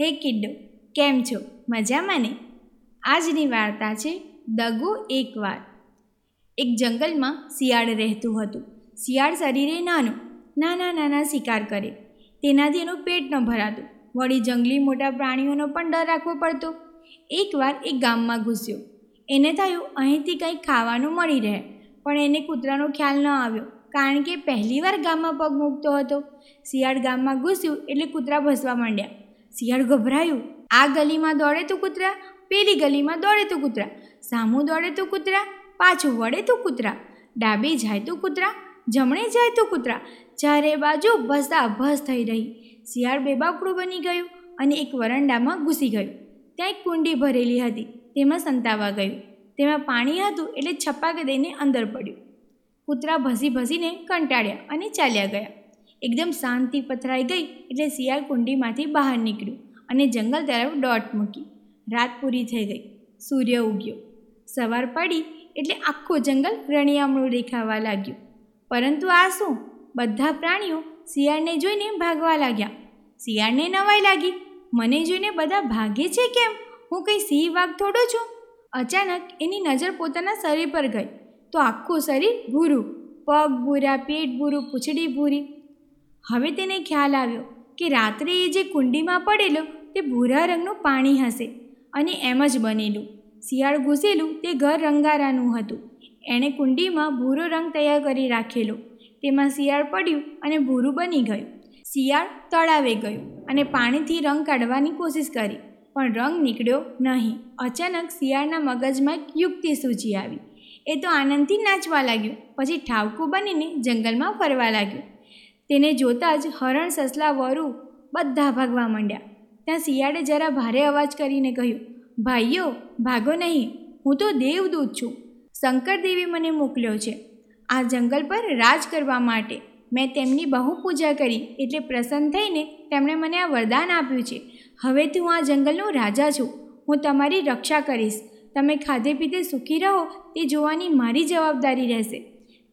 હે કિડ્ડો, કેમ છો? મજામાં ને? આજની વાર્તા છે દગો એકવાર એક જંગલમાં શિયાળ રહેતું હતું. શિયાળ શરીરે નાનું, નાના નાના શિકાર કરે. તેનાથી એનું પેટ ન ભરાતું. વળી જંગલી મોટા પ્રાણીઓનો પણ ડર રાખવો પડતો. એકવાર એ ગામમાં ઘૂસ્યો. એને થયું અહીંથી કંઈક ખાવાનું મળી રહે, પણ એને કૂતરાનો ખ્યાલ ન આવ્યો, કારણ કે પહેલીવાર ગામમાં પગ મૂકતો હતો. શિયાળ ગામમાં ઘૂસ્યું એટલે કૂતરા ભસવા માંડ્યા. શિયાળ ગભરાયું. આ ગલીમાં દોડે તો કૂતરા, પેલી ગલીમાં દોડે તો કૂતરા, સામું દોડે તો કૂતરા, પાછું વળે તો કૂતરા, ડાબે જાય તો કૂતરા, જમણે જાય તો કૂતરા, ચારે બાજુ ભસા ભસ થઈ રહી. શિયાળ બેબાકડું બની ગયું અને એક વરંડામાં ઘૂસી ગયું. ત્યાં એક કુંડી ભરેલી હતી, તેમાં સંતાવા ગયું. તેમાં પાણી હતું એટલે છપાક દઈને અંદર પડ્યું. કૂતરા ભસી ભસીને કંટાળ્યા અને ચાલ્યા ગયા. એકદમ શાંતિ પથરાઈ ગઈ એટલે શિયાળ કુંડીમાંથી બહાર નીકળ્યું અને જંગલ તરફ દોટ મૂકી. રાત પૂરી થઈ ગઈ. સૂર્ય ઉગ્યો. સવાર પડી એટલે આખું જંગલ રણિયામણું દેખાવા લાગ્યું. પરંતુ આ શું? બધા પ્રાણીઓ શિયાળને જોઈને ભાગવા લાગ્યા. શિયાળને નવાઈ લાગી. મને જોઈને બધા ભાગે છે કેમ? હું કંઈ સિંહ વાઘ થોડો છું? અચાનક એની નજર પોતાના શરીર પર ગઈ. તો આખું શરીર ભૂરું. પગ ભૂરા પેટ ભૂરું, પૂછડી ભૂરી. હવે તેને ખ્યાલ આવ્યો કે રાત્રે એ જે કુંડીમાં પડેલો તે ભૂરા રંગનું પાણી હશે અને એમ જ બનેલું. શિયાળ ઘૂસેલું તે ઘર રંગારાનું હતું. એણે કુંડીમાં ભૂરો રંગ તૈયાર કરી રાખેલો. તેમાં શિયાળ પડ્યું અને ભૂરું બની ગયું. શિયાળ તળાવે ગયું અને પાણીથી રંગ કાઢવાની કોશિશ કરી, પણ રંગ નીકળ્યો નહીં. અચાનક શિયાળના મગજમાં એક યુક્તિ સૂચી આવી. એ તો આનંદથી નાચવા લાગ્યો, પછી ઠાવકું બનીને જંગલમાં ફરવા લાગ્યો. તેને જોતાં જ હરણ, સસલા, વરુ બધા ભાગવા માંડ્યા. ત્યાં શિયાળે જરા ભારે અવાજ કરીને કહ્યું, ભાઈઓ, ભાગો નહીં, હું તો દેવદૂત છું. શંકરદેવી મને મોકલ્યો છે, આ જંગલ પર રાજ કરવા માટે મેં તેમની બહુ પૂજા કરી, એટલે પ્રસન્ન થઈને તેમણે મને આ વરદાન આપ્યું છે. હવેથી હું આ જંગલનો રાજા છું, હું તમારી રક્ષા કરીશ. તમે ખાધે પીધે સુખી રહો, તે જોવાની મારી જવાબદારી રહેશે.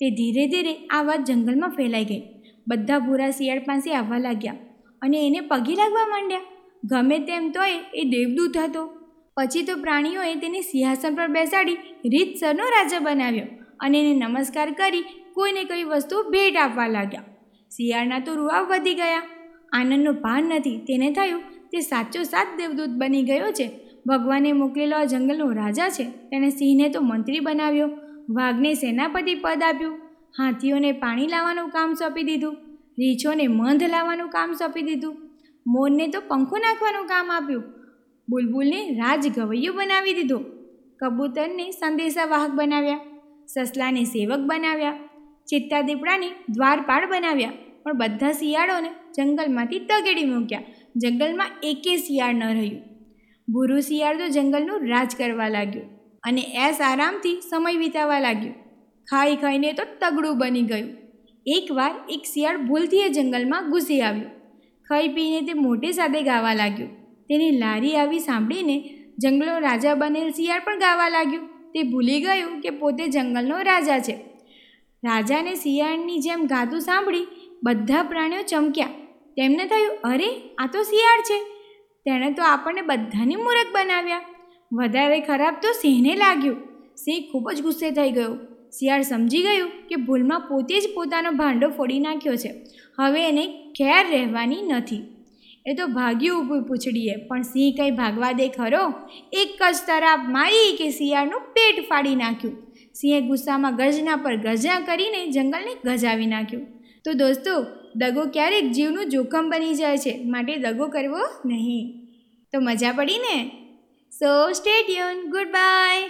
તે ધીરે ધીરે આ વાત જંગલમાં ફેલાઈ ગઈ. બધા ભૂરા શિયાળ પાસે આવવા લાગ્યા અને એને પગે લાગવા માંડ્યા. ગમે તેમ તોય એ દેવદૂત હતો. પછી તો પ્રાણીઓએ તેને સિંહાસન પર બેસાડી રીતસરનો રાજા બનાવ્યો અને એને નમસ્કાર કરી કોઈને કોઈ વસ્તુ ભેટ આપવા લાગ્યા. શિયાળના તો રૂઆવ વધી ગયા. આનંદનો ભાન નથી, તેને થયું તે સાચો સાત દેવદૂત બની ગયો છે. ભગવાને મોકલેલો આ જંગલનો રાજા છે. તેણે સિંહને તો મંત્રી બનાવ્યો. વાઘને સેનાપતિ પદ આપ્યું. હાથીઓને પાણી લાવવાનું કામ સોંપી દીધું. રીંછોને મંધ લાવવાનું કામ સોંપી દીધું. મોરને તો પંખો નાખવાનું કામ આપ્યું. બુલબુલને રાજગવૈયો બનાવી દીધો. કબૂતરને સંદેશાવાહક બનાવ્યા. સસલાને સેવક બનાવ્યા. ચિત્તા દીપડાને દ્વારપાળ બનાવ્યા. પણ બધા શિયાળોને જંગલમાંથી તગેડી મૂક્યા. જંગલમાં એકે શિયાળ ન રહ્યું. ભૂરું શિયાળ તો જંગલનું રાજ કરવા લાગ્યું. અને એસ આરામથી સમય વિતાવવા લાગ્યું. ખાઈ ખાઈને તો તગડું બની ગયું. એકવાર એક શિયાળ ભૂલથી એ જંગલમાં ઘૂસી આવ્યું. ખાઈ પીને તે મોટે સાથે ગાવા લાગ્યું. તેની લારી આવી સાંભળીને જંગલનો રાજા બનેલ શિયાળ પણ ગાવા લાગ્યું. તે ભૂલી ગયું કે પોતે જંગલનો રાજા છે. રાજાને શિયાળની જેમ ગાતું સાંભળી બધા પ્રાણીઓ ચમક્યા. તેમને થયું, અરે, આ તો શિયાળ છે. તેણે તો આપણને બધાની મૂરખ બનાવ્યા. વધારે ખરાબ તો સિંહને લાગ્યું? સિંહ ખૂબ જ ગુસ્સે થઈ ગયો. શિયાળ સમજી ગયું કે ભૂલમાં પોતે જ પોતાનો ભાંડો ફોડી નાખ્યો છે. હવે એને ખેર રહેવાની નથી. એ તો ભાગ્યું ઊભું પૂછડીએ, પણ સિંહ કંઈ ભાગવા દે ખરો? એક જ તરાપ મારી કે શિયાળનું પેટ ફાડી નાખ્યું. સિંહે ગુસ્સામાં ગર્જના પર ગર્જના કરીને જંગલને ગજાવી નાખ્યું. તો દોસ્તો, દગો ક્યારેક જીવનું જોખમ બની જાય છે, માટે દગો કરવો નહીં. તો મજા પડી ને? So stay tune good bye